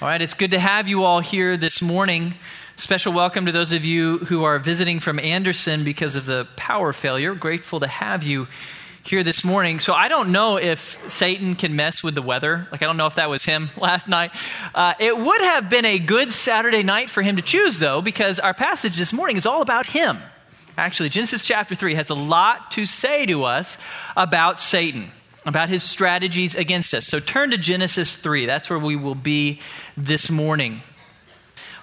All right, it's good to have you all here this morning. Special welcome to those of you who are visiting from Anderson because of the power failure. Grateful to have you here this morning. So I don't know if Satan can mess with the weather. Like, I don't know if that was him last night. Uh, it would have been a good Saturday night for him to choose, though, because our passage this morning is all about him. Actually, Genesis chapter 3 has a lot to say to us about Satan about his strategies against us. So turn to Genesis 3. That's where we will be this morning.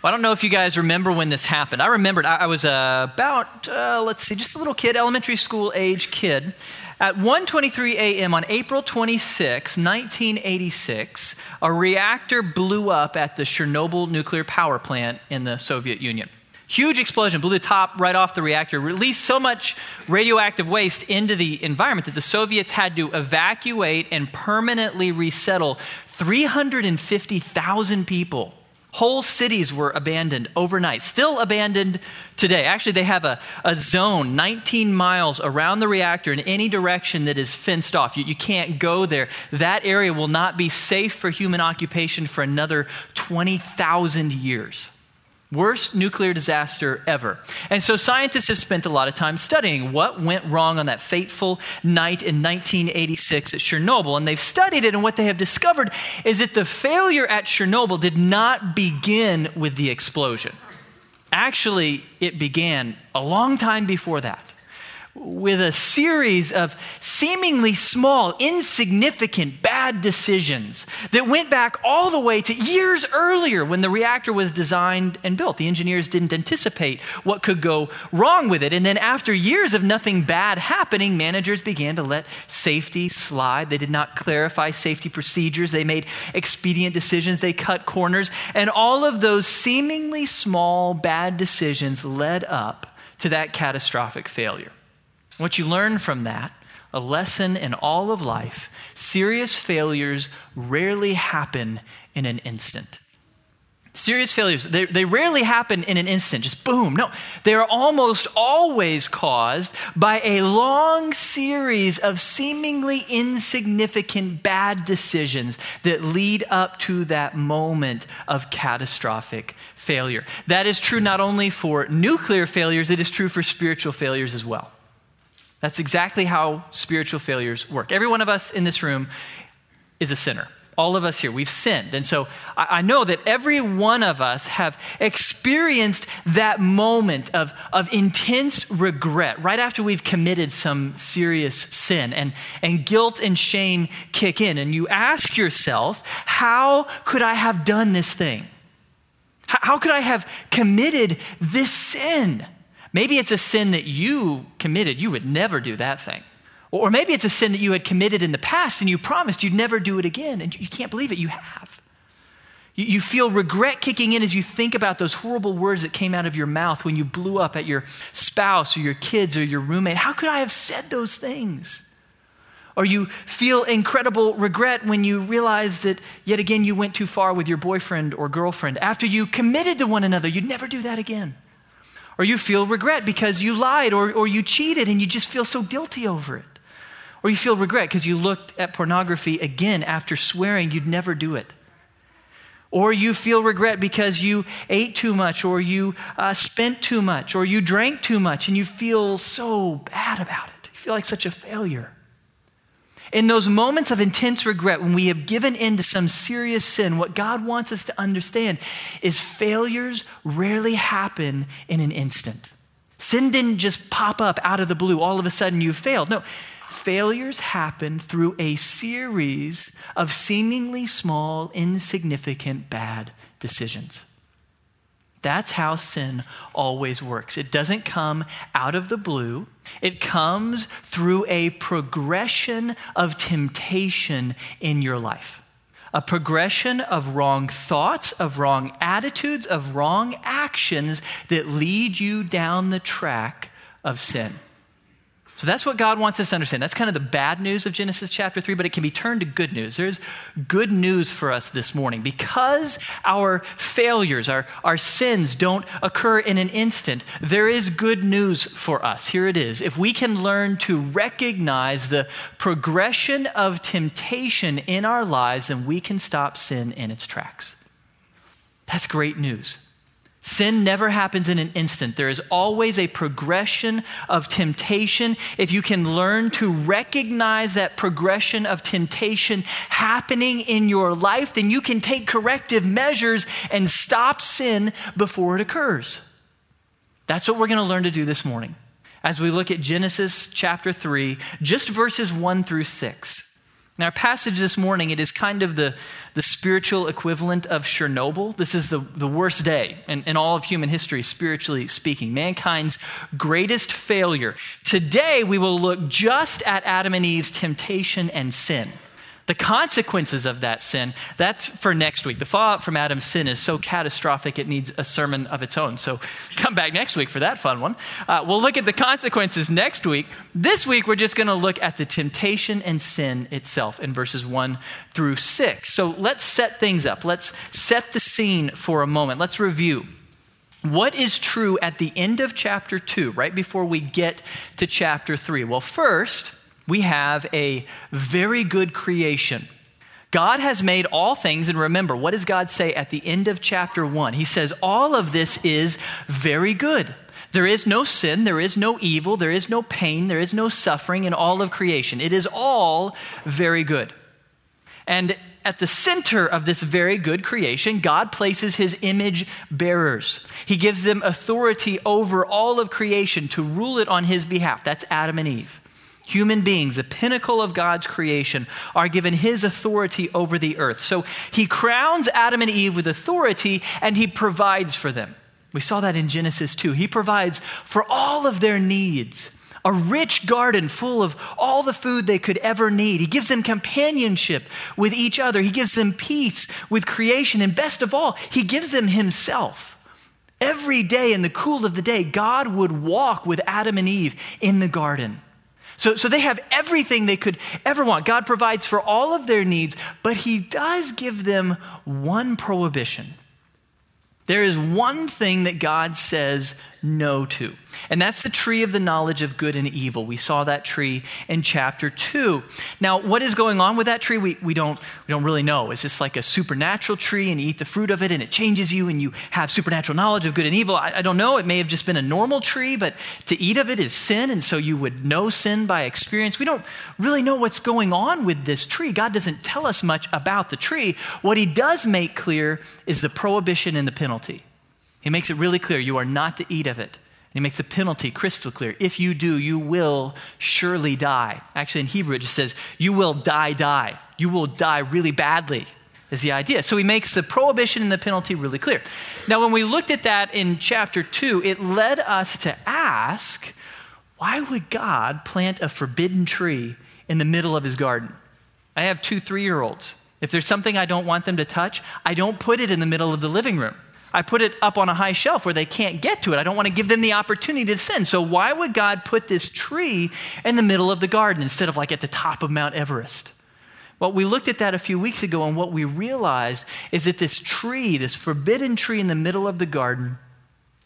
Well, I don't know if you guys remember when this happened. I remembered I, was uh, about, uh, let's see, just a little kid, elementary school age kid. At 1:23 a.m. on April 26, 1986, a reactor blew up at the Chernobyl nuclear power plant in the Soviet Union. Huge explosion blew the top right off the reactor, released so much radioactive waste into the environment that the Soviets had to evacuate and permanently resettle 350,000 people. Whole cities were abandoned overnight, still abandoned today. Actually, they have a, a zone 19 miles around the reactor in any direction that is fenced off. You, you can't go there. That area will not be safe for human occupation for another 20,000 years. Worst nuclear disaster ever. And so scientists have spent a lot of time studying what went wrong on that fateful night in 1986 at Chernobyl. And they've studied it, and what they have discovered is that the failure at Chernobyl did not begin with the explosion. Actually, it began a long time before that with a series of seemingly small, insignificant, bad decisions that went back all the way to years earlier when the reactor was designed and built. The engineers didn't anticipate what could go wrong with it. And then, after years of nothing bad happening, managers began to let safety slide. They did not clarify safety procedures, they made expedient decisions, they cut corners. And all of those seemingly small, bad decisions led up to that catastrophic failure. What you learn from that, a lesson in all of life, serious failures rarely happen in an instant. Serious failures, they, they rarely happen in an instant, just boom. No, they are almost always caused by a long series of seemingly insignificant bad decisions that lead up to that moment of catastrophic failure. That is true not only for nuclear failures, it is true for spiritual failures as well. That's exactly how spiritual failures work. Every one of us in this room is a sinner. All of us here, we've sinned. And so I, I know that every one of us have experienced that moment of, of intense regret right after we've committed some serious sin. And, and guilt and shame kick in. And you ask yourself, how could I have done this thing? How, how could I have committed this sin? Maybe it's a sin that you committed. You would never do that thing. Or maybe it's a sin that you had committed in the past and you promised you'd never do it again. And you can't believe it. You have. You, feel regret kicking in as you think about those horrible words that came out of your mouth when you blew up at your spouse or your kids or your roommate. How could I have said those things? Or you feel incredible regret when you realize that yet again you went too far with your boyfriend or girlfriend. After you committed to one another, you'd never do that again. Or you feel regret because you lied or, or you cheated and you just feel so guilty over it. Or you feel regret because you looked at pornography again after swearing you'd never do it. Or you feel regret because you ate too much, or you uh, spent too much, or you drank too much, and you feel so bad about it. You feel like such a failure. In those moments of intense regret, when we have given in to some serious sin, what God wants us to understand is failures rarely happen in an instant. Sin didn't just pop up out of the blue, all of a sudden you failed. No, failures happen through a series of seemingly small, insignificant, bad decisions. That's how sin always works. It doesn't come out of the blue, it comes through a progression of temptation in your life. A progression of wrong thoughts, of wrong attitudes, of wrong actions that lead you down the track of sin. So that's what God wants us to understand. That's kind of the bad news of Genesis chapter 3, but it can be turned to good news. There's good news for us this morning. Because our failures, our, our sins don't occur in an instant, there is good news for us. Here it is. If we can learn to recognize the progression of temptation in our lives, then we can stop sin in its tracks. That's great news. Sin never happens in an instant. There is always a progression of temptation. If you can learn to recognize that progression of temptation happening in your life, then you can take corrective measures and stop sin before it occurs. That's what we're going to learn to do this morning as we look at Genesis chapter 3, just verses 1 through 6. In our passage this morning, it is kind of the, the spiritual equivalent of Chernobyl. This is the, the worst day in, in all of human history, spiritually speaking, mankind's greatest failure. Today, we will look just at Adam and Eve's temptation and sin. The consequences of that sin, that's for next week. The fallout from Adam's sin is so catastrophic it needs a sermon of its own. So come back next week for that fun one. Uh, we'll look at the consequences next week. This week, we're just going to look at the temptation and sin itself in verses 1 through 6. So let's set things up. Let's set the scene for a moment. Let's review. What is true at the end of chapter 2, right before we get to chapter 3? Well, first, we have a very good creation. God has made all things, and remember, what does God say at the end of chapter 1? He says, All of this is very good. There is no sin, there is no evil, there is no pain, there is no suffering in all of creation. It is all very good. And at the center of this very good creation, God places his image bearers. He gives them authority over all of creation to rule it on his behalf. That's Adam and Eve. Human beings, the pinnacle of God's creation, are given his authority over the earth. So he crowns Adam and Eve with authority and he provides for them. We saw that in Genesis 2. He provides for all of their needs. A rich garden full of all the food they could ever need. He gives them companionship with each other. He gives them peace with creation. And best of all, He gives them Himself. Every day in the cool of the day, God would walk with Adam and Eve in the garden. So, so they have everything they could ever want. God provides for all of their needs, but He does give them one prohibition. There is one thing that God says no to. And that's the tree of the knowledge of good and evil. We saw that tree in chapter 2. Now, what is going on with that tree? We, we, don't, we don't really know. Is this like a supernatural tree and you eat the fruit of it and it changes you and you have supernatural knowledge of good and evil? I, I don't know. It may have just been a normal tree, but to eat of it is sin, and so you would know sin by experience. We don't really know what's going on with this tree. God doesn't tell us much about the tree. What He does make clear is the prohibition and the penalty. He makes it really clear you are not to eat of it. He makes the penalty crystal clear. If you do, you will surely die. Actually, in Hebrew, it just says, you will die, die. You will die really badly, is the idea. So he makes the prohibition and the penalty really clear. Now, when we looked at that in chapter 2, it led us to ask, why would God plant a forbidden tree in the middle of his garden? I have two three year olds. If there's something I don't want them to touch, I don't put it in the middle of the living room. I put it up on a high shelf where they can't get to it. I don't want to give them the opportunity to sin. So, why would God put this tree in the middle of the garden instead of like at the top of Mount Everest? Well, we looked at that a few weeks ago, and what we realized is that this tree, this forbidden tree in the middle of the garden,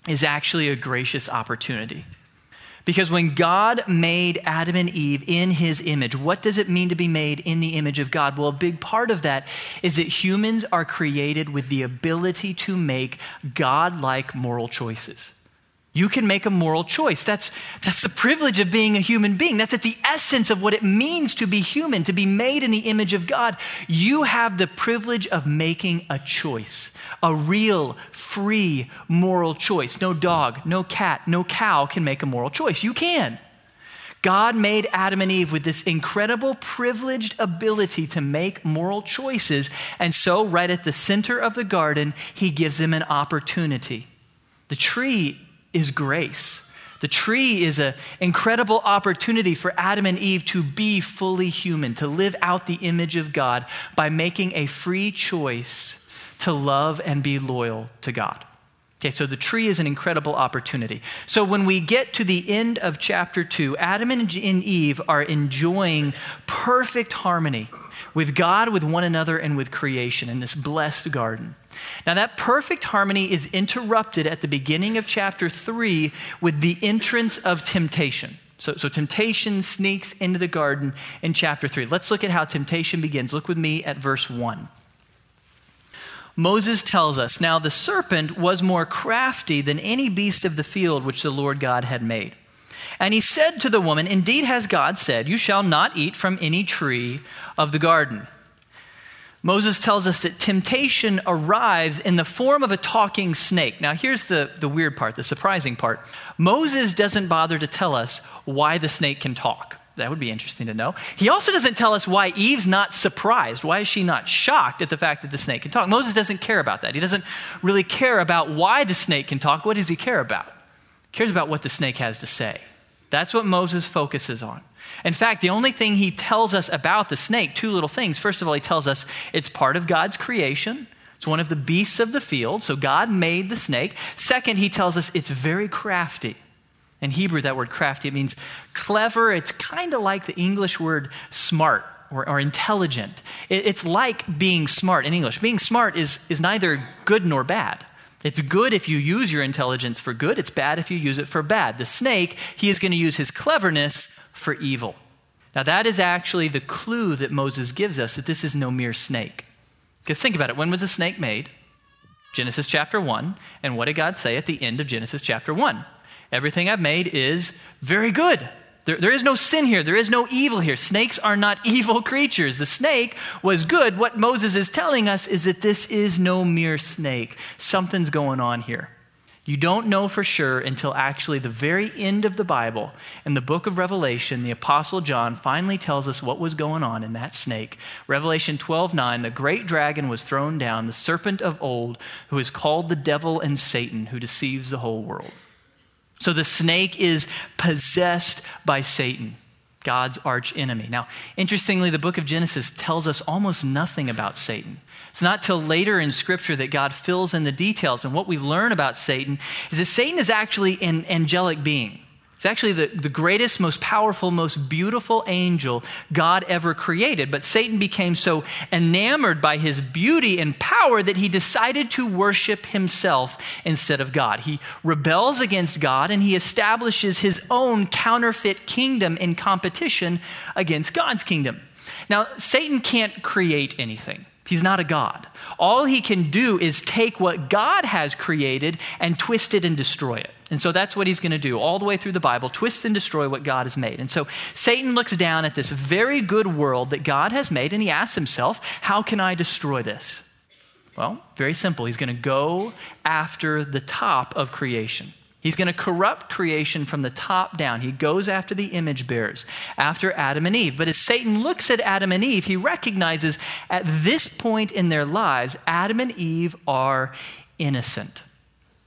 is actually a gracious opportunity. Because when God made Adam and Eve in his image, what does it mean to be made in the image of God? Well, a big part of that is that humans are created with the ability to make God like moral choices. You can make a moral choice. That's, that's the privilege of being a human being. That's at the essence of what it means to be human, to be made in the image of God. You have the privilege of making a choice, a real, free, moral choice. No dog, no cat, no cow can make a moral choice. You can. God made Adam and Eve with this incredible privileged ability to make moral choices. And so, right at the center of the garden, he gives them an opportunity. The tree is grace. The tree is an incredible opportunity for Adam and Eve to be fully human, to live out the image of God by making a free choice to love and be loyal to God. Okay, so the tree is an incredible opportunity. So when we get to the end of chapter 2, Adam and Eve are enjoying perfect harmony with God, with one another, and with creation in this blessed garden. Now, that perfect harmony is interrupted at the beginning of chapter 3 with the entrance of temptation. So, so temptation sneaks into the garden in chapter 3. Let's look at how temptation begins. Look with me at verse 1. Moses tells us Now the serpent was more crafty than any beast of the field which the Lord God had made. And he said to the woman, Indeed has God said, You shall not eat from any tree of the garden. Moses tells us that temptation arrives in the form of a talking snake. Now, here's the, the weird part, the surprising part. Moses doesn't bother to tell us why the snake can talk. That would be interesting to know. He also doesn't tell us why Eve's not surprised. Why is she not shocked at the fact that the snake can talk? Moses doesn't care about that. He doesn't really care about why the snake can talk. What does he care about? He cares about what the snake has to say. That's what Moses focuses on. In fact, the only thing he tells us about the snake, two little things. First of all, he tells us it's part of God's creation. It's one of the beasts of the field. So God made the snake. Second, he tells us it's very crafty. In Hebrew, that word crafty, it means clever. It's kind of like the English word smart or, or intelligent. It, it's like being smart in English. Being smart is, is neither good nor bad. It's good if you use your intelligence for good, it's bad if you use it for bad. The snake, he is going to use his cleverness for evil. Now, that is actually the clue that Moses gives us that this is no mere snake. Because think about it when was the snake made? Genesis chapter 1. And what did God say at the end of Genesis chapter 1? Everything I've made is very good. There, there is no sin here. There is no evil here. Snakes are not evil creatures. The snake was good. What Moses is telling us is that this is no mere snake. Something's going on here. You don't know for sure until actually the very end of the Bible. In the book of Revelation, the Apostle John finally tells us what was going on in that snake. Revelation 12 9, the great dragon was thrown down, the serpent of old, who is called the devil and Satan, who deceives the whole world. So the snake is possessed by Satan. God's arch enemy. Now, interestingly, the book of Genesis tells us almost nothing about Satan. It's not till later in Scripture that God fills in the details. And what we learn about Satan is that Satan is actually an angelic being. It's actually the, the greatest, most powerful, most beautiful angel God ever created. But Satan became so enamored by his beauty and power that he decided to worship himself instead of God. He rebels against God and he establishes his own counterfeit kingdom in competition against God's kingdom. Now, Satan can't create anything. He's not a God. All he can do is take what God has created and twist it and destroy it. And so that's what he's going to do all the way through the Bible twist and destroy what God has made. And so Satan looks down at this very good world that God has made and he asks himself, How can I destroy this? Well, very simple. He's going to go after the top of creation. He's going to corrupt creation from the top down. He goes after the image bearers, after Adam and Eve. But as Satan looks at Adam and Eve, he recognizes at this point in their lives, Adam and Eve are innocent.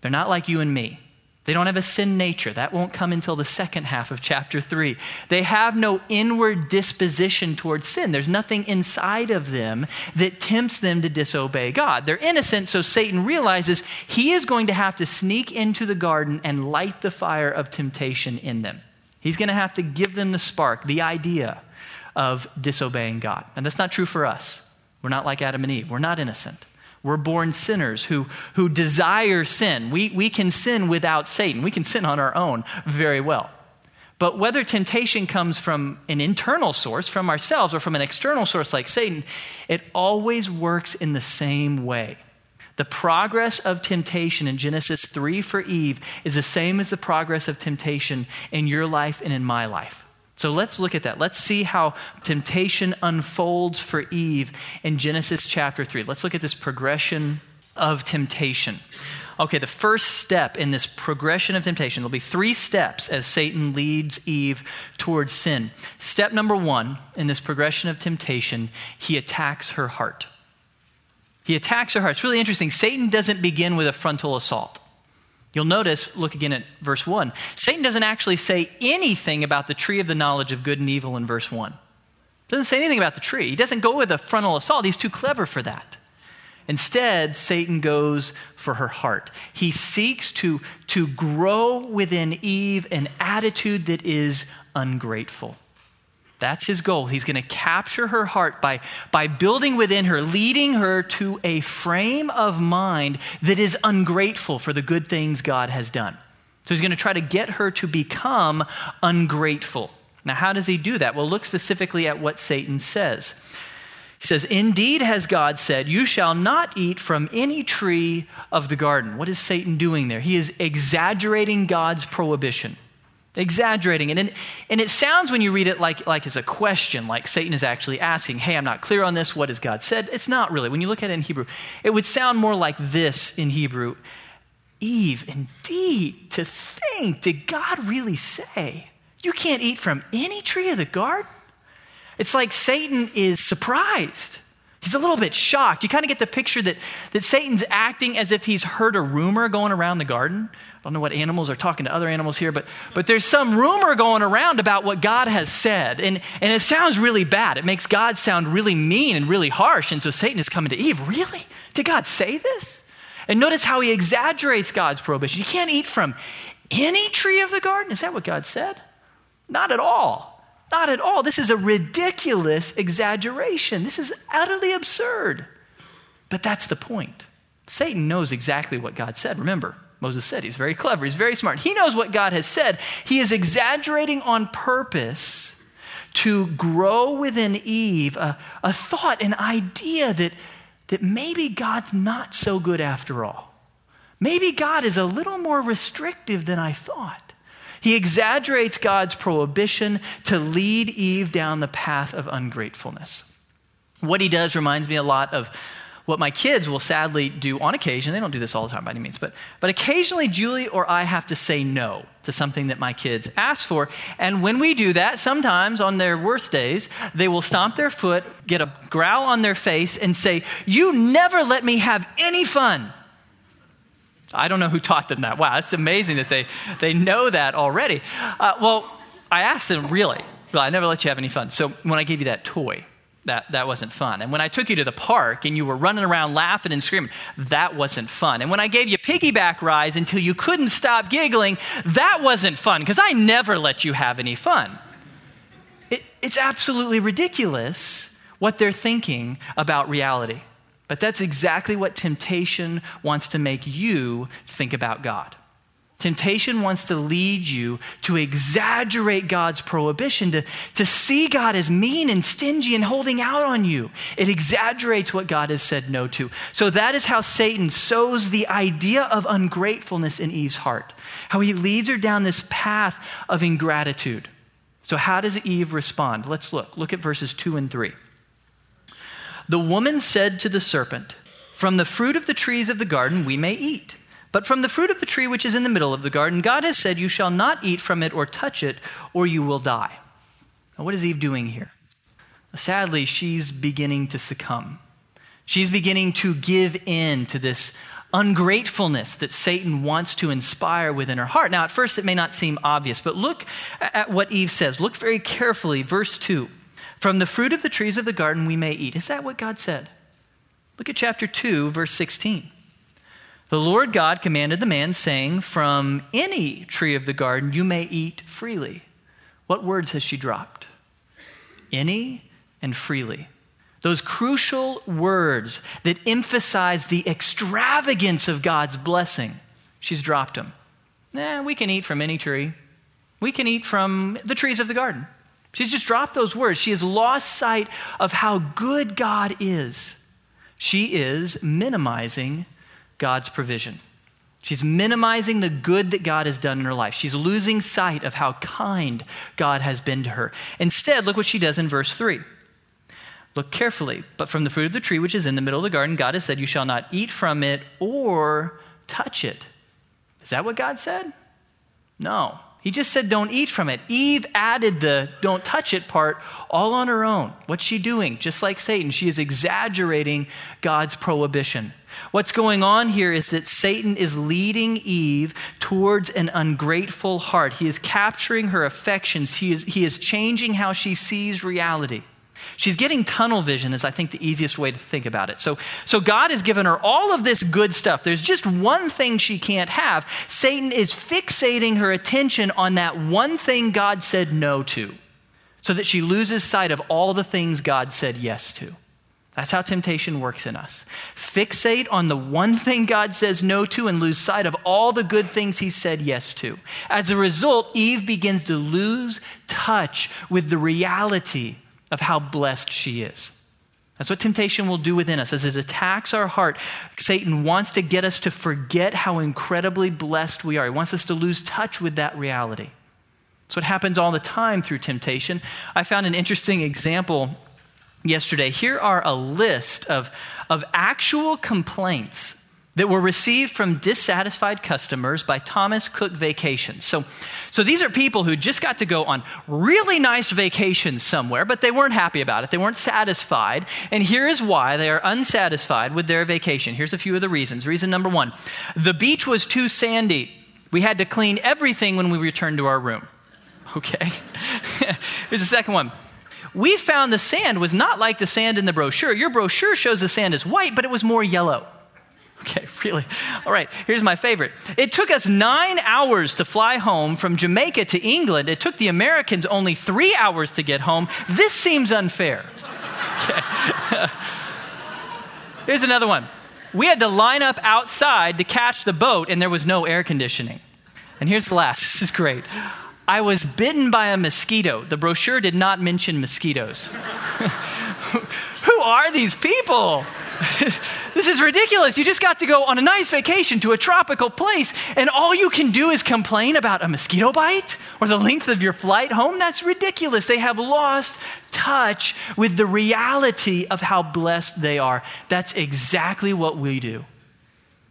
They're not like you and me. They don't have a sin nature. That won't come until the second half of chapter 3. They have no inward disposition towards sin. There's nothing inside of them that tempts them to disobey God. They're innocent, so Satan realizes he is going to have to sneak into the garden and light the fire of temptation in them. He's going to have to give them the spark, the idea of disobeying God. And that's not true for us. We're not like Adam and Eve, we're not innocent. We're born sinners who, who desire sin. We, we can sin without Satan. We can sin on our own very well. But whether temptation comes from an internal source, from ourselves, or from an external source like Satan, it always works in the same way. The progress of temptation in Genesis 3 for Eve is the same as the progress of temptation in your life and in my life. So let's look at that. Let's see how temptation unfolds for Eve in Genesis chapter 3. Let's look at this progression of temptation. Okay, the first step in this progression of temptation, there'll be three steps as Satan leads Eve towards sin. Step number one in this progression of temptation, he attacks her heart. He attacks her heart. It's really interesting. Satan doesn't begin with a frontal assault. You'll notice, look again at verse 1. Satan doesn't actually say anything about the tree of the knowledge of good and evil in verse 1. Doesn't say anything about the tree. He doesn't go with a frontal assault. He's too clever for that. Instead, Satan goes for her heart. He seeks to, to grow within Eve an attitude that is ungrateful. That's his goal. He's going to capture her heart by, by building within her, leading her to a frame of mind that is ungrateful for the good things God has done. So he's going to try to get her to become ungrateful. Now, how does he do that? Well, look specifically at what Satan says. He says, Indeed, has God said, You shall not eat from any tree of the garden. What is Satan doing there? He is exaggerating God's prohibition. Exaggerating it. And, and it sounds when you read it like, like it's a question, like Satan is actually asking, Hey, I'm not clear on this. What has God said? It's not really. When you look at it in Hebrew, it would sound more like this in Hebrew Eve, indeed, to think, did God really say, You can't eat from any tree of the garden? It's like Satan is surprised. He's a little bit shocked. You kind of get the picture that, that Satan's acting as if he's heard a rumor going around the garden. I don't know what animals are talking to other animals here, but, but there's some rumor going around about what God has said. And, and it sounds really bad. It makes God sound really mean and really harsh. And so Satan is coming to Eve. Really? Did God say this? And notice how he exaggerates God's prohibition. You can't eat from any tree of the garden. Is that what God said? Not at all. Not at all. This is a ridiculous exaggeration. This is utterly absurd. But that's the point. Satan knows exactly what God said. Remember, Moses said he's very clever, he's very smart. He knows what God has said. He is exaggerating on purpose to grow within Eve a, a thought, an idea that, that maybe God's not so good after all. Maybe God is a little more restrictive than I thought. He exaggerates God's prohibition to lead Eve down the path of ungratefulness. What he does reminds me a lot of what my kids will sadly do on occasion. They don't do this all the time by any means, but, but occasionally Julie or I have to say no to something that my kids ask for. And when we do that, sometimes on their worst days, they will stomp their foot, get a growl on their face, and say, You never let me have any fun. I don't know who taught them that. Wow, it's amazing that they, they know that already. Uh, well, I asked them, really? Well, I never let you have any fun. So when I gave you that toy, that, that wasn't fun. And when I took you to the park and you were running around laughing and screaming, that wasn't fun. And when I gave you piggyback rides until you couldn't stop giggling, that wasn't fun because I never let you have any fun. It, it's absolutely ridiculous what they're thinking about reality. But that's exactly what temptation wants to make you think about God. Temptation wants to lead you to exaggerate God's prohibition, to, to see God as mean and stingy and holding out on you. It exaggerates what God has said no to. So that is how Satan sows the idea of ungratefulness in Eve's heart, how he leads her down this path of ingratitude. So, how does Eve respond? Let's look. Look at verses 2 and 3. The woman said to the serpent, From the fruit of the trees of the garden we may eat. But from the fruit of the tree which is in the middle of the garden, God has said, You shall not eat from it or touch it, or you will die. Now, what is Eve doing here? Sadly, she's beginning to succumb. She's beginning to give in to this ungratefulness that Satan wants to inspire within her heart. Now, at first, it may not seem obvious, but look at what Eve says. Look very carefully, verse 2. From the fruit of the trees of the garden we may eat. Is that what God said? Look at chapter 2, verse 16. The Lord God commanded the man, saying, From any tree of the garden you may eat freely. What words has she dropped? Any and freely. Those crucial words that emphasize the extravagance of God's blessing. She's dropped them. Nah, we can eat from any tree. We can eat from the trees of the garden. She's just dropped those words. She has lost sight of how good God is. She is minimizing God's provision. She's minimizing the good that God has done in her life. She's losing sight of how kind God has been to her. Instead, look what she does in verse 3. Look carefully. But from the fruit of the tree which is in the middle of the garden, God has said, You shall not eat from it or touch it. Is that what God said? No. He just said, don't eat from it. Eve added the don't touch it part all on her own. What's she doing? Just like Satan, she is exaggerating God's prohibition. What's going on here is that Satan is leading Eve towards an ungrateful heart. He is capturing her affections, he is, he is changing how she sees reality. She's getting tunnel vision, is I think the easiest way to think about it. So, so God has given her all of this good stuff. There's just one thing she can't have. Satan is fixating her attention on that one thing God said no to, so that she loses sight of all the things God said yes to. That's how temptation works in us. Fixate on the one thing God says no to and lose sight of all the good things He said yes to. As a result, Eve begins to lose touch with the reality of how blessed she is. That's what temptation will do within us. As it attacks our heart, Satan wants to get us to forget how incredibly blessed we are. He wants us to lose touch with that reality. That's what happens all the time through temptation. I found an interesting example yesterday. Here are a list of, of actual complaints that were received from dissatisfied customers by Thomas Cook Vacations. So, so these are people who just got to go on really nice vacations somewhere, but they weren't happy about it. They weren't satisfied. And here is why they are unsatisfied with their vacation. Here's a few of the reasons. Reason number one the beach was too sandy. We had to clean everything when we returned to our room. Okay. Here's the second one. We found the sand was not like the sand in the brochure. Your brochure shows the sand is white, but it was more yellow. Okay, really? All right, here's my favorite. It took us nine hours to fly home from Jamaica to England. It took the Americans only three hours to get home. This seems unfair. Okay. here's another one. We had to line up outside to catch the boat, and there was no air conditioning. And here's the last. This is great. I was bitten by a mosquito. The brochure did not mention mosquitoes. Who are these people? this is ridiculous. You just got to go on a nice vacation to a tropical place, and all you can do is complain about a mosquito bite or the length of your flight home? That's ridiculous. They have lost touch with the reality of how blessed they are. That's exactly what we do.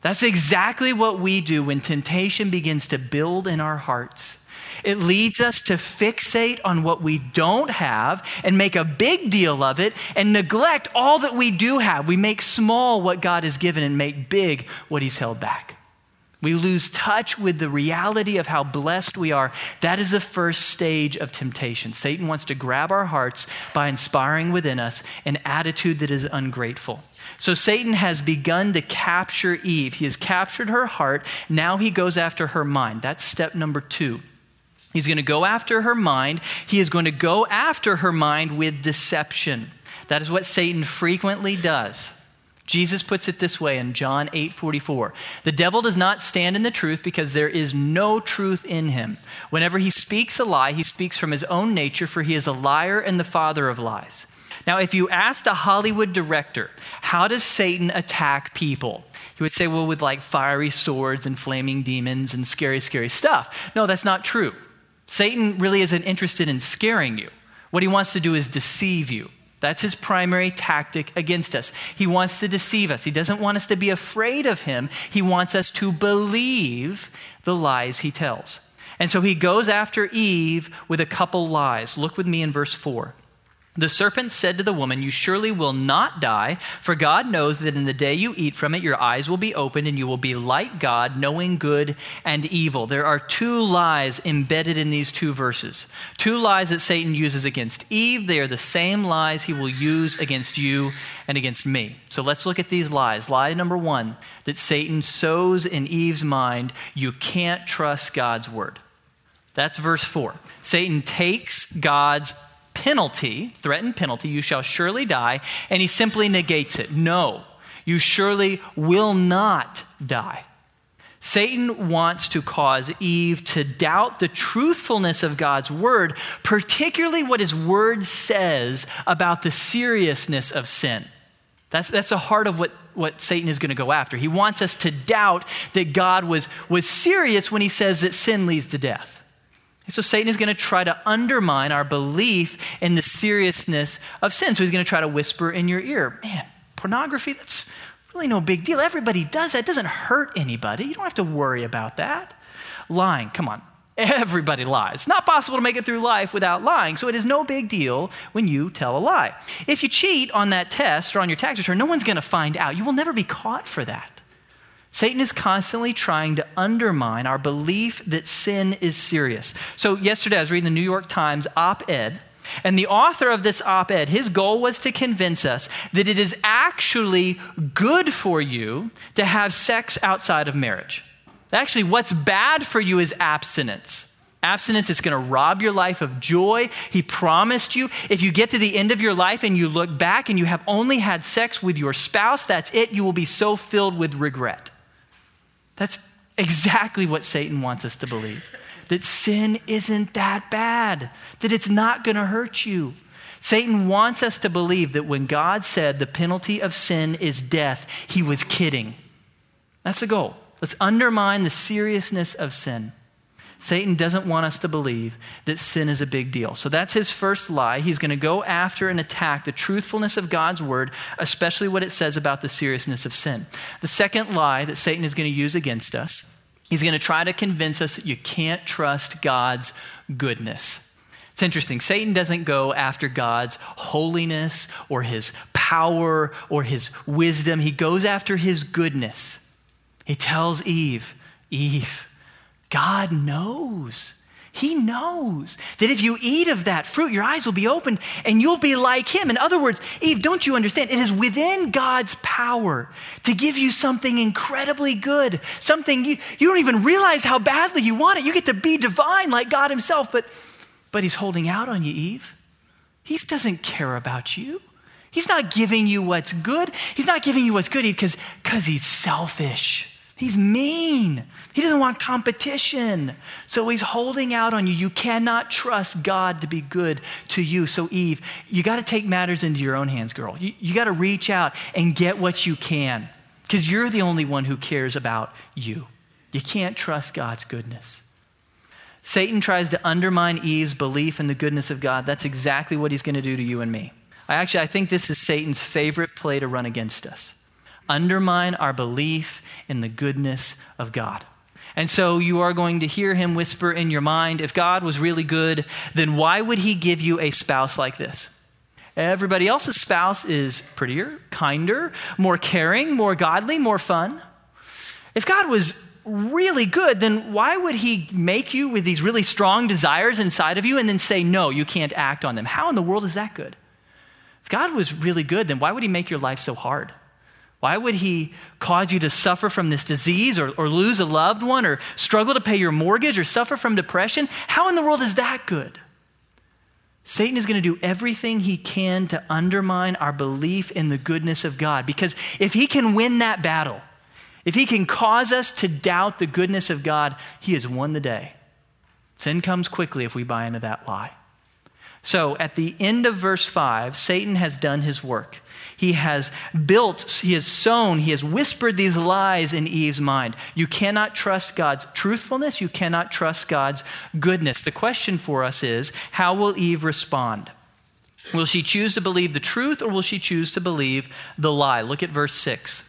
That's exactly what we do when temptation begins to build in our hearts. It leads us to fixate on what we don't have and make a big deal of it and neglect all that we do have. We make small what God has given and make big what He's held back. We lose touch with the reality of how blessed we are. That is the first stage of temptation. Satan wants to grab our hearts by inspiring within us an attitude that is ungrateful. So Satan has begun to capture Eve. He has captured her heart. Now he goes after her mind. That's step number two. He's going to go after her mind. He is going to go after her mind with deception. That is what Satan frequently does. Jesus puts it this way in John 8:44. The devil does not stand in the truth because there is no truth in him. Whenever he speaks a lie, he speaks from his own nature for he is a liar and the father of lies. Now, if you asked a Hollywood director, how does Satan attack people? He would say, well, with like fiery swords and flaming demons and scary, scary stuff. No, that's not true. Satan really isn't interested in scaring you. What he wants to do is deceive you. That's his primary tactic against us. He wants to deceive us. He doesn't want us to be afraid of him. He wants us to believe the lies he tells. And so he goes after Eve with a couple lies. Look with me in verse 4. The serpent said to the woman, You surely will not die, for God knows that in the day you eat from it, your eyes will be opened and you will be like God, knowing good and evil. There are two lies embedded in these two verses. Two lies that Satan uses against Eve. They are the same lies he will use against you and against me. So let's look at these lies. Lie number one that Satan sows in Eve's mind you can't trust God's word. That's verse 4. Satan takes God's penalty, threatened penalty, you shall surely die, and he simply negates it. No, you surely will not die. Satan wants to cause Eve to doubt the truthfulness of God's word, particularly what his word says about the seriousness of sin. That's, that's the heart of what, what Satan is going to go after. He wants us to doubt that God was, was serious when he says that sin leads to death. So Satan is going to try to undermine our belief in the seriousness of sin. So he's going to try to whisper in your ear, man, pornography, that's really no big deal. Everybody does that. It doesn't hurt anybody. You don't have to worry about that. Lying, come on. Everybody lies. It's not possible to make it through life without lying, so it is no big deal when you tell a lie. If you cheat on that test or on your tax return, no one's going to find out. You will never be caught for that. Satan is constantly trying to undermine our belief that sin is serious. So, yesterday I was reading the New York Times op ed, and the author of this op ed, his goal was to convince us that it is actually good for you to have sex outside of marriage. Actually, what's bad for you is abstinence. Abstinence is going to rob your life of joy. He promised you. If you get to the end of your life and you look back and you have only had sex with your spouse, that's it. You will be so filled with regret. That's exactly what Satan wants us to believe that sin isn't that bad, that it's not going to hurt you. Satan wants us to believe that when God said the penalty of sin is death, he was kidding. That's the goal. Let's undermine the seriousness of sin. Satan doesn't want us to believe that sin is a big deal. So that's his first lie. He's going to go after and attack the truthfulness of God's word, especially what it says about the seriousness of sin. The second lie that Satan is going to use against us, he's going to try to convince us that you can't trust God's goodness. It's interesting. Satan doesn't go after God's holiness or his power or his wisdom. He goes after his goodness. He tells Eve, Eve, God knows. He knows that if you eat of that fruit, your eyes will be opened and you'll be like him. In other words, Eve, don't you understand? It is within God's power to give you something incredibly good, something you, you don't even realize how badly you want it. You get to be divine like God himself, but, but he's holding out on you, Eve. He doesn't care about you. He's not giving you what's good. He's not giving you what's good Eve, because he's selfish. He's mean. He doesn't want competition. So he's holding out on you. You cannot trust God to be good to you. So, Eve, you got to take matters into your own hands, girl. You, you got to reach out and get what you can because you're the only one who cares about you. You can't trust God's goodness. Satan tries to undermine Eve's belief in the goodness of God. That's exactly what he's going to do to you and me. I actually I think this is Satan's favorite play to run against us undermine our belief in the goodness of God. And so you are going to hear him whisper in your mind if God was really good, then why would he give you a spouse like this? Everybody else's spouse is prettier, kinder, more caring, more godly, more fun. If God was really good, then why would he make you with these really strong desires inside of you and then say, no, you can't act on them? How in the world is that good? If God was really good, then why would he make your life so hard? Why would he cause you to suffer from this disease or, or lose a loved one or struggle to pay your mortgage or suffer from depression? How in the world is that good? Satan is going to do everything he can to undermine our belief in the goodness of God. Because if he can win that battle, if he can cause us to doubt the goodness of God, he has won the day. Sin comes quickly if we buy into that lie. So at the end of verse 5, Satan has done his work. He has built, he has sown, he has whispered these lies in Eve's mind. You cannot trust God's truthfulness, you cannot trust God's goodness. The question for us is how will Eve respond? Will she choose to believe the truth or will she choose to believe the lie? Look at verse 6.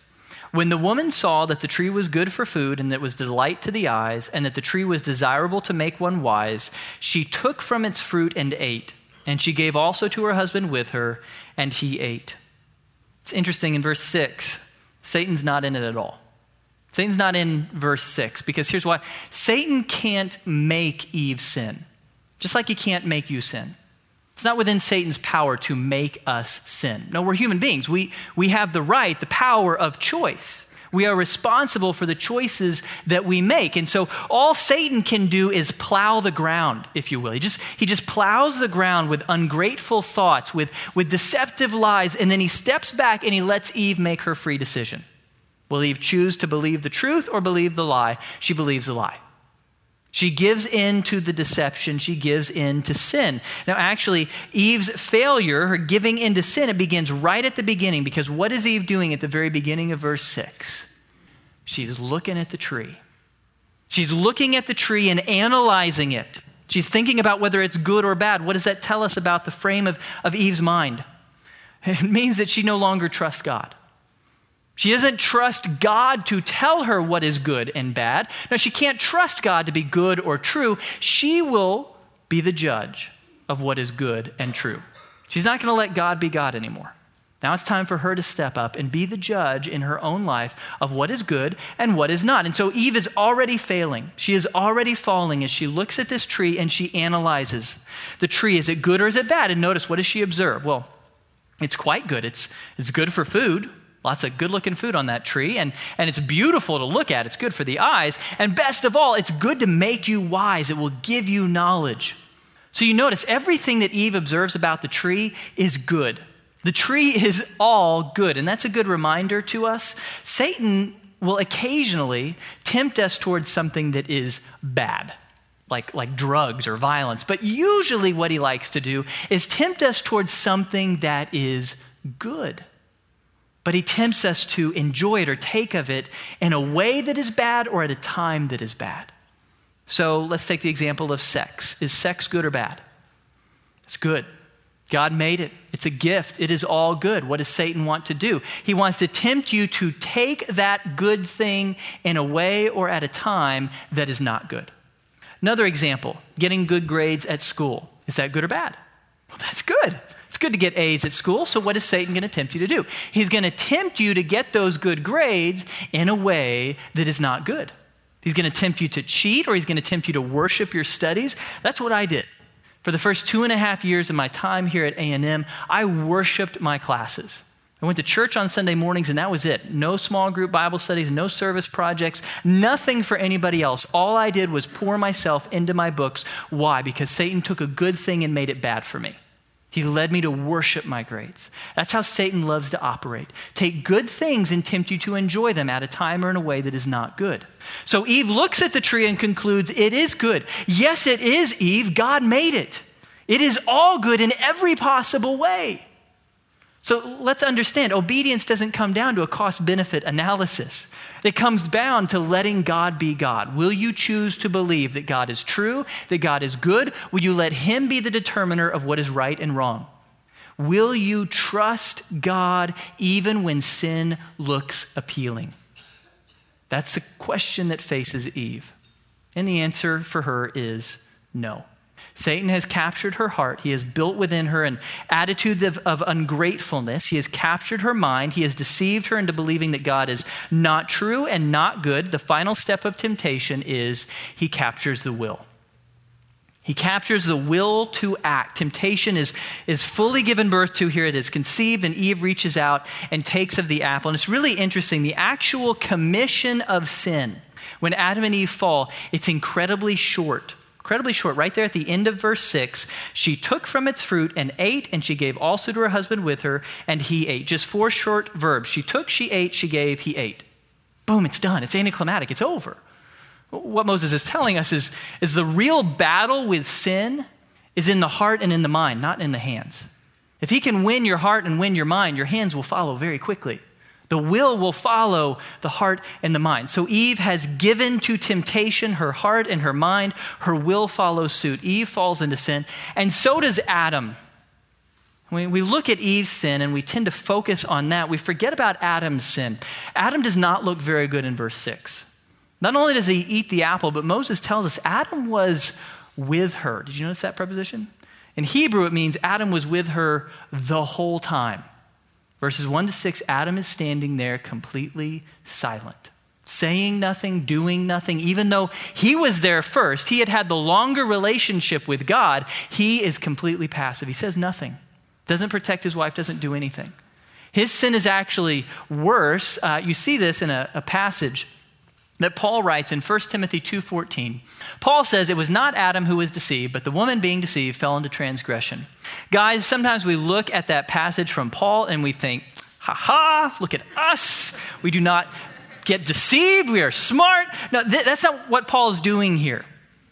When the woman saw that the tree was good for food and that it was delight to the eyes and that the tree was desirable to make one wise, she took from its fruit and ate. And she gave also to her husband with her, and he ate. It's interesting in verse 6, Satan's not in it at all. Satan's not in verse 6 because here's why Satan can't make Eve sin, just like he can't make you sin. It's not within Satan's power to make us sin. No, we're human beings. We, we have the right, the power of choice. We are responsible for the choices that we make. And so all Satan can do is plow the ground, if you will. He just, he just plows the ground with ungrateful thoughts, with, with deceptive lies, and then he steps back and he lets Eve make her free decision. Will Eve choose to believe the truth or believe the lie? She believes the lie. She gives in to the deception. She gives in to sin. Now, actually, Eve's failure, her giving in to sin, it begins right at the beginning because what is Eve doing at the very beginning of verse 6? She's looking at the tree. She's looking at the tree and analyzing it. She's thinking about whether it's good or bad. What does that tell us about the frame of, of Eve's mind? It means that she no longer trusts God. She doesn't trust God to tell her what is good and bad. No, she can't trust God to be good or true. She will be the judge of what is good and true. She's not going to let God be God anymore. Now it's time for her to step up and be the judge in her own life of what is good and what is not. And so Eve is already failing. She is already falling as she looks at this tree and she analyzes the tree. Is it good or is it bad? And notice, what does she observe? Well, it's quite good. It's, it's good for food. Lots of good looking food on that tree, and, and it's beautiful to look at. It's good for the eyes. And best of all, it's good to make you wise. It will give you knowledge. So you notice everything that Eve observes about the tree is good. The tree is all good. And that's a good reminder to us. Satan will occasionally tempt us towards something that is bad like, like drugs or violence. But usually, what he likes to do is tempt us towards something that is good. But he tempts us to enjoy it or take of it in a way that is bad or at a time that is bad. So let's take the example of sex. Is sex good or bad? It's good. God made it. It's a gift. It is all good. What does Satan want to do? He wants to tempt you to take that good thing in a way or at a time that is not good. Another example getting good grades at school. Is that good or bad? Well, that's good. It's good to get A's at school, so what is Satan going to tempt you to do? He's going to tempt you to get those good grades in a way that is not good. He's going to tempt you to cheat or he's going to tempt you to worship your studies. That's what I did. For the first two and a half years of my time here at A&M, I worshiped my classes. I went to church on Sunday mornings, and that was it. No small group Bible studies, no service projects, nothing for anybody else. All I did was pour myself into my books. Why? Because Satan took a good thing and made it bad for me. He led me to worship my grades. That's how Satan loves to operate. Take good things and tempt you to enjoy them at a time or in a way that is not good. So Eve looks at the tree and concludes, It is good. Yes, it is, Eve. God made it. It is all good in every possible way. So let's understand obedience doesn't come down to a cost benefit analysis. It comes down to letting God be God. Will you choose to believe that God is true, that God is good? Will you let Him be the determiner of what is right and wrong? Will you trust God even when sin looks appealing? That's the question that faces Eve. And the answer for her is no. Satan has captured her heart. He has built within her an attitude of, of, ungratefulness. He has captured her mind. He has deceived her into believing that God is not true and not good. The final step of temptation is he captures the will. He captures the will to act. Temptation is, is fully given birth to here. It is conceived, and Eve reaches out and takes of the apple. And it's really interesting. The actual commission of sin, when Adam and Eve fall, it's incredibly short incredibly short. Right there at the end of verse 6, she took from its fruit and ate, and she gave also to her husband with her, and he ate. Just four short verbs. She took, she ate, she gave, he ate. Boom, it's done. It's anticlimactic. It's over. What Moses is telling us is, is the real battle with sin is in the heart and in the mind, not in the hands. If he can win your heart and win your mind, your hands will follow very quickly. The will will follow the heart and the mind. So Eve has given to temptation her heart and her mind. Her will follows suit. Eve falls into sin, and so does Adam. When we look at Eve's sin and we tend to focus on that, we forget about Adam's sin. Adam does not look very good in verse 6. Not only does he eat the apple, but Moses tells us Adam was with her. Did you notice that preposition? In Hebrew, it means Adam was with her the whole time. Verses 1 to 6, Adam is standing there completely silent, saying nothing, doing nothing. Even though he was there first, he had had the longer relationship with God, he is completely passive. He says nothing, doesn't protect his wife, doesn't do anything. His sin is actually worse. Uh, you see this in a, a passage that Paul writes in 1 Timothy 2:14. Paul says it was not Adam who was deceived, but the woman being deceived fell into transgression. Guys, sometimes we look at that passage from Paul and we think, "Ha ha, look at us. We do not get deceived. We are smart." No, th- that's not what Paul's doing here.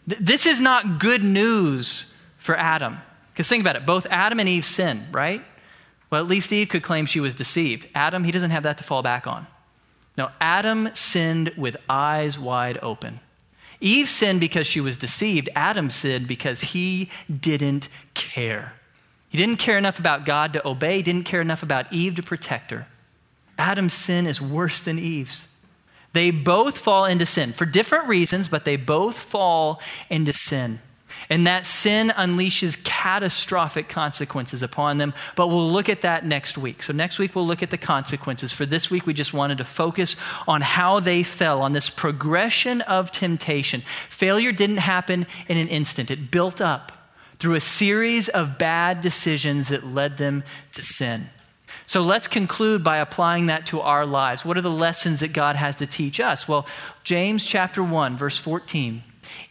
Th- this is not good news for Adam. Because think about it, both Adam and Eve sin, right? Well, at least Eve could claim she was deceived. Adam, he doesn't have that to fall back on. Now, Adam sinned with eyes wide open. Eve sinned because she was deceived. Adam sinned because he didn't care. He didn't care enough about God to obey, he didn't care enough about Eve to protect her. Adam's sin is worse than Eve's. They both fall into sin for different reasons, but they both fall into sin. And that sin unleashes catastrophic consequences upon them. But we'll look at that next week. So, next week, we'll look at the consequences. For this week, we just wanted to focus on how they fell, on this progression of temptation. Failure didn't happen in an instant, it built up through a series of bad decisions that led them to sin. So let's conclude by applying that to our lives. What are the lessons that God has to teach us? Well, James chapter 1, verse 14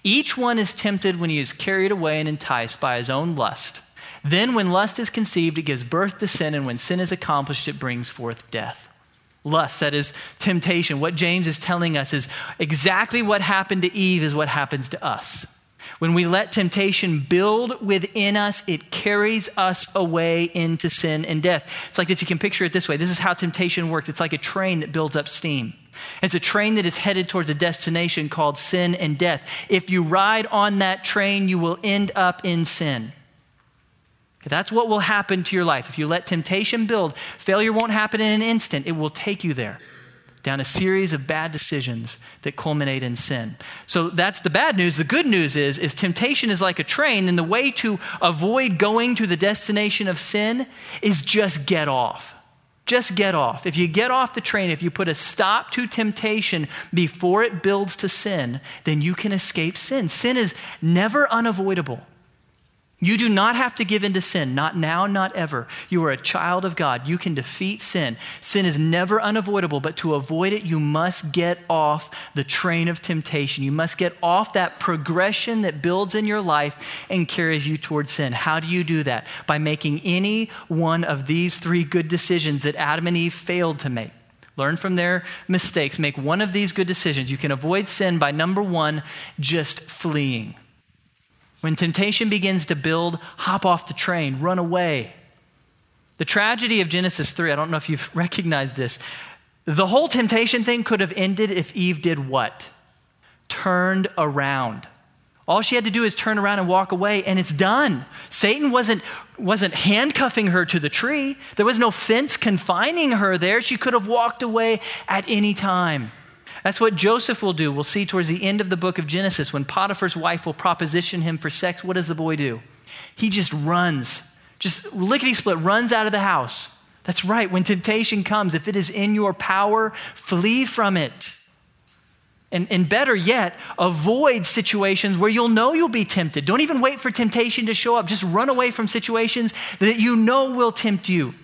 each one is tempted when he is carried away and enticed by his own lust. Then, when lust is conceived, it gives birth to sin, and when sin is accomplished, it brings forth death. Lust, that is temptation. What James is telling us is exactly what happened to Eve is what happens to us. When we let temptation build within us, it carries us away into sin and death. It's like this. You can picture it this way. This is how temptation works. It's like a train that builds up steam. It's a train that is headed towards a destination called sin and death. If you ride on that train, you will end up in sin. That's what will happen to your life. If you let temptation build, failure won't happen in an instant. It will take you there down a series of bad decisions that culminate in sin. So that's the bad news. The good news is if temptation is like a train, then the way to avoid going to the destination of sin is just get off. Just get off. If you get off the train, if you put a stop to temptation before it builds to sin, then you can escape sin. Sin is never unavoidable. You do not have to give in to sin, not now, not ever. You are a child of God. You can defeat sin. Sin is never unavoidable, but to avoid it, you must get off the train of temptation. You must get off that progression that builds in your life and carries you towards sin. How do you do that? By making any one of these three good decisions that Adam and Eve failed to make. Learn from their mistakes. Make one of these good decisions. You can avoid sin by number one, just fleeing. When temptation begins to build, hop off the train, run away. The tragedy of Genesis 3, I don't know if you've recognized this. The whole temptation thing could have ended if Eve did what? Turned around. All she had to do is turn around and walk away, and it's done. Satan wasn't, wasn't handcuffing her to the tree. There was no fence confining her there. She could have walked away at any time. That's what Joseph will do. We'll see towards the end of the book of Genesis when Potiphar's wife will proposition him for sex. What does the boy do? He just runs, just lickety split, runs out of the house. That's right. When temptation comes, if it is in your power, flee from it. And, and better yet, avoid situations where you'll know you'll be tempted. Don't even wait for temptation to show up. Just run away from situations that you know will tempt you.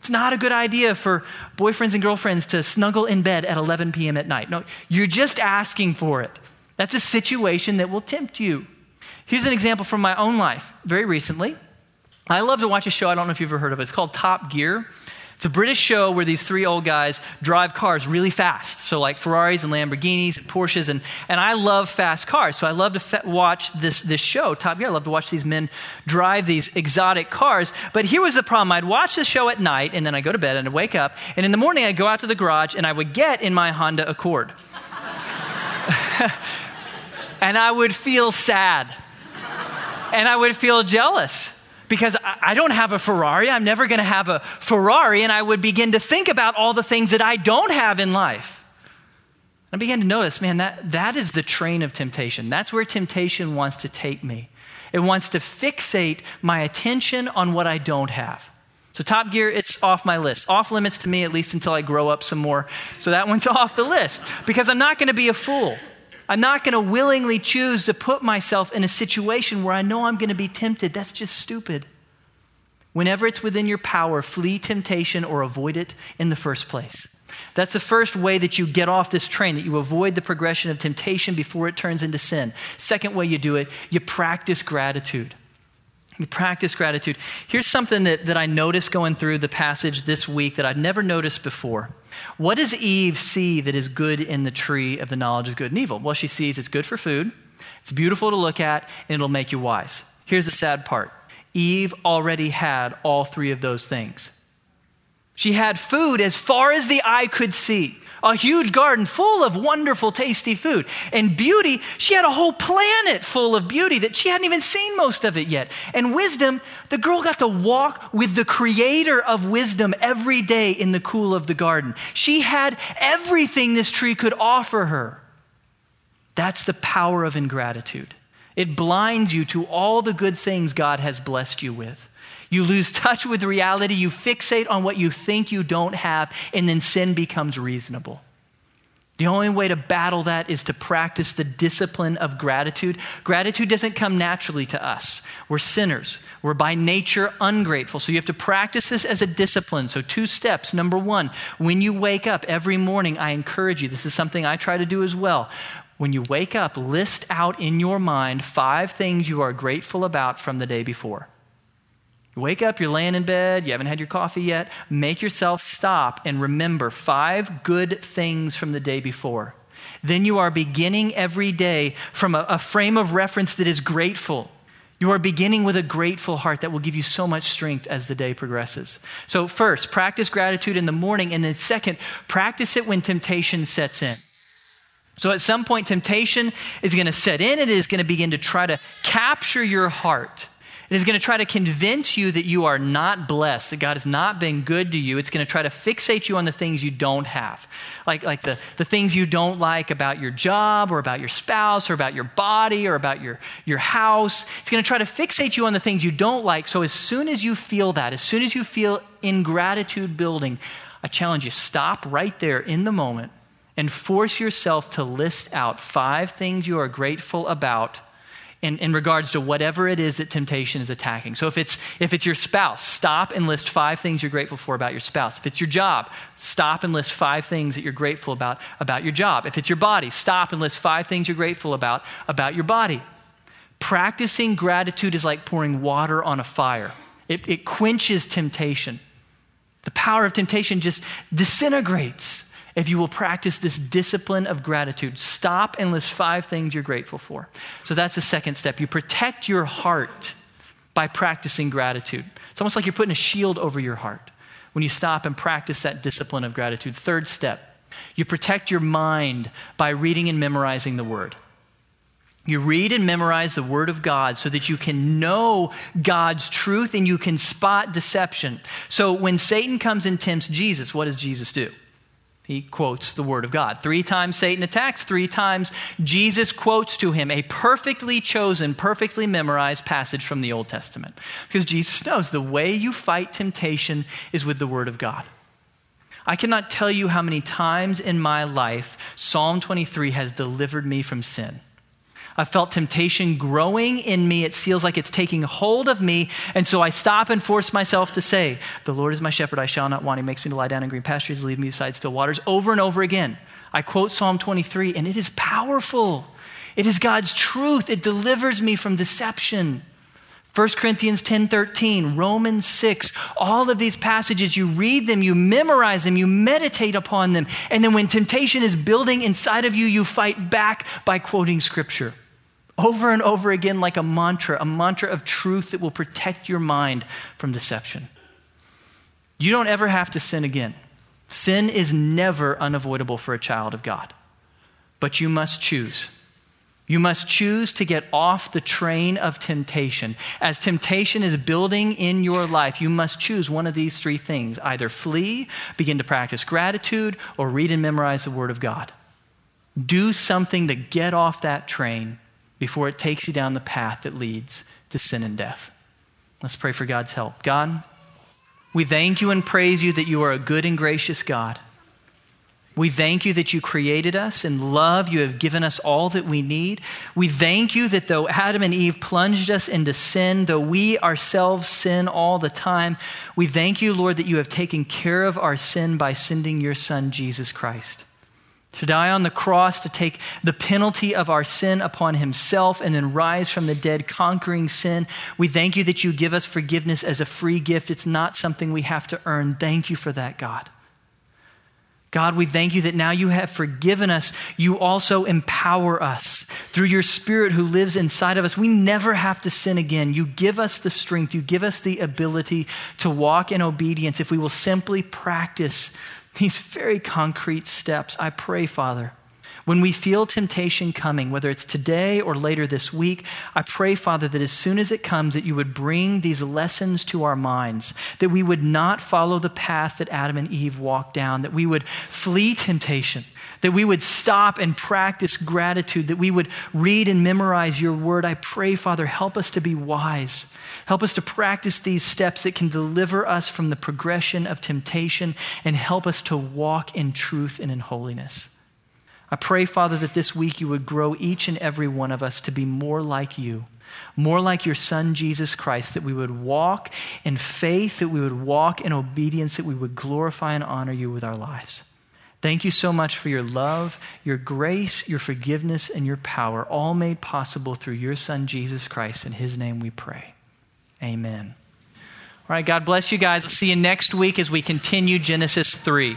It's not a good idea for boyfriends and girlfriends to snuggle in bed at 11 p.m. at night. No, you're just asking for it. That's a situation that will tempt you. Here's an example from my own life. Very recently, I love to watch a show. I don't know if you've ever heard of it. It's called Top Gear. It's a British show where these three old guys drive cars really fast. So, like Ferraris and Lamborghinis and Porsches. And, and I love fast cars. So, I love to fe- watch this, this show, Top Gear. I love to watch these men drive these exotic cars. But here was the problem I'd watch the show at night, and then I'd go to bed and I'd wake up. And in the morning, I'd go out to the garage and I would get in my Honda Accord. and I would feel sad. And I would feel jealous because I don't have a Ferrari. I'm never going to have a Ferrari. And I would begin to think about all the things that I don't have in life. I began to notice, man, that, that is the train of temptation. That's where temptation wants to take me. It wants to fixate my attention on what I don't have. So, Top Gear, it's off my list. Off limits to me, at least until I grow up some more. So, that one's off the list because I'm not going to be a fool. I'm not going to willingly choose to put myself in a situation where I know I'm going to be tempted. That's just stupid. Whenever it's within your power, flee temptation or avoid it in the first place. That's the first way that you get off this train, that you avoid the progression of temptation before it turns into sin. Second way you do it, you practice gratitude. Practice gratitude. Here's something that, that I noticed going through the passage this week that I'd never noticed before. What does Eve see that is good in the tree of the knowledge of good and evil? Well, she sees it's good for food, it's beautiful to look at, and it'll make you wise. Here's the sad part Eve already had all three of those things. She had food as far as the eye could see a huge garden full of wonderful, tasty food. And beauty, she had a whole planet full of beauty that she hadn't even seen most of it yet. And wisdom, the girl got to walk with the creator of wisdom every day in the cool of the garden. She had everything this tree could offer her. That's the power of ingratitude. It blinds you to all the good things God has blessed you with. You lose touch with reality. You fixate on what you think you don't have, and then sin becomes reasonable. The only way to battle that is to practice the discipline of gratitude. Gratitude doesn't come naturally to us. We're sinners. We're by nature ungrateful. So you have to practice this as a discipline. So, two steps. Number one, when you wake up every morning, I encourage you, this is something I try to do as well. When you wake up, list out in your mind five things you are grateful about from the day before. You wake up, you're laying in bed, you haven't had your coffee yet. Make yourself stop and remember five good things from the day before. then you are beginning every day from a, a frame of reference that is grateful. You are beginning with a grateful heart that will give you so much strength as the day progresses. So, first, practice gratitude in the morning, and then, second, practice it when temptation sets in. So, at some point, temptation is going to set in, and it is going to begin to try to capture your heart. It is going to try to convince you that you are not blessed, that God has not been good to you. It's going to try to fixate you on the things you don't have, like, like the, the things you don't like about your job or about your spouse or about your body or about your, your house. It's going to try to fixate you on the things you don't like. So as soon as you feel that, as soon as you feel ingratitude building, I challenge you stop right there in the moment and force yourself to list out five things you are grateful about in, in regards to whatever it is that temptation is attacking. So if it's, if it's your spouse, stop and list five things you're grateful for about your spouse. If it's your job, stop and list five things that you're grateful about about your job. If it's your body, stop and list five things you're grateful about about your body. Practicing gratitude is like pouring water on a fire. It, it quenches temptation. The power of temptation just disintegrates if you will practice this discipline of gratitude. Stop and list five things you're grateful for. So that's the second step. You protect your heart by practicing gratitude. It's almost like you're putting a shield over your heart when you stop and practice that discipline of gratitude. Third step, you protect your mind by reading and memorizing the word. You read and memorize the Word of God so that you can know God's truth and you can spot deception. So when Satan comes and tempts Jesus, what does Jesus do? He quotes the Word of God. Three times Satan attacks, three times Jesus quotes to him a perfectly chosen, perfectly memorized passage from the Old Testament. Because Jesus knows the way you fight temptation is with the Word of God. I cannot tell you how many times in my life Psalm 23 has delivered me from sin. I felt temptation growing in me. It feels like it's taking hold of me. And so I stop and force myself to say, The Lord is my shepherd, I shall not want. He makes me to lie down in green pastures, lead me beside still waters, over and over again. I quote Psalm 23, and it is powerful. It is God's truth. It delivers me from deception. 1 Corinthians 10:13, Romans 6, all of these passages you read them, you memorize them, you meditate upon them, and then when temptation is building inside of you, you fight back by quoting scripture over and over again like a mantra, a mantra of truth that will protect your mind from deception. You don't ever have to sin again. Sin is never unavoidable for a child of God. But you must choose. You must choose to get off the train of temptation. As temptation is building in your life, you must choose one of these three things either flee, begin to practice gratitude, or read and memorize the Word of God. Do something to get off that train before it takes you down the path that leads to sin and death. Let's pray for God's help. God, we thank you and praise you that you are a good and gracious God. We thank you that you created us. In love, you have given us all that we need. We thank you that though Adam and Eve plunged us into sin, though we ourselves sin all the time, we thank you, Lord, that you have taken care of our sin by sending your Son, Jesus Christ to die on the cross, to take the penalty of our sin upon himself, and then rise from the dead, conquering sin. We thank you that you give us forgiveness as a free gift. It's not something we have to earn. Thank you for that, God. God, we thank you that now you have forgiven us. You also empower us through your Spirit who lives inside of us. We never have to sin again. You give us the strength, you give us the ability to walk in obedience if we will simply practice these very concrete steps. I pray, Father, when we feel temptation coming, whether it's today or later this week, I pray, Father, that as soon as it comes, that you would bring these lessons to our minds, that we would not follow the path that Adam and Eve walked down, that we would flee temptation, that we would stop and practice gratitude, that we would read and memorize your word. I pray, Father, help us to be wise. Help us to practice these steps that can deliver us from the progression of temptation and help us to walk in truth and in holiness. I pray, Father, that this week you would grow each and every one of us to be more like you, more like your Son, Jesus Christ, that we would walk in faith, that we would walk in obedience, that we would glorify and honor you with our lives. Thank you so much for your love, your grace, your forgiveness, and your power, all made possible through your Son, Jesus Christ. In his name we pray. Amen. All right, God bless you guys. I'll see you next week as we continue Genesis 3.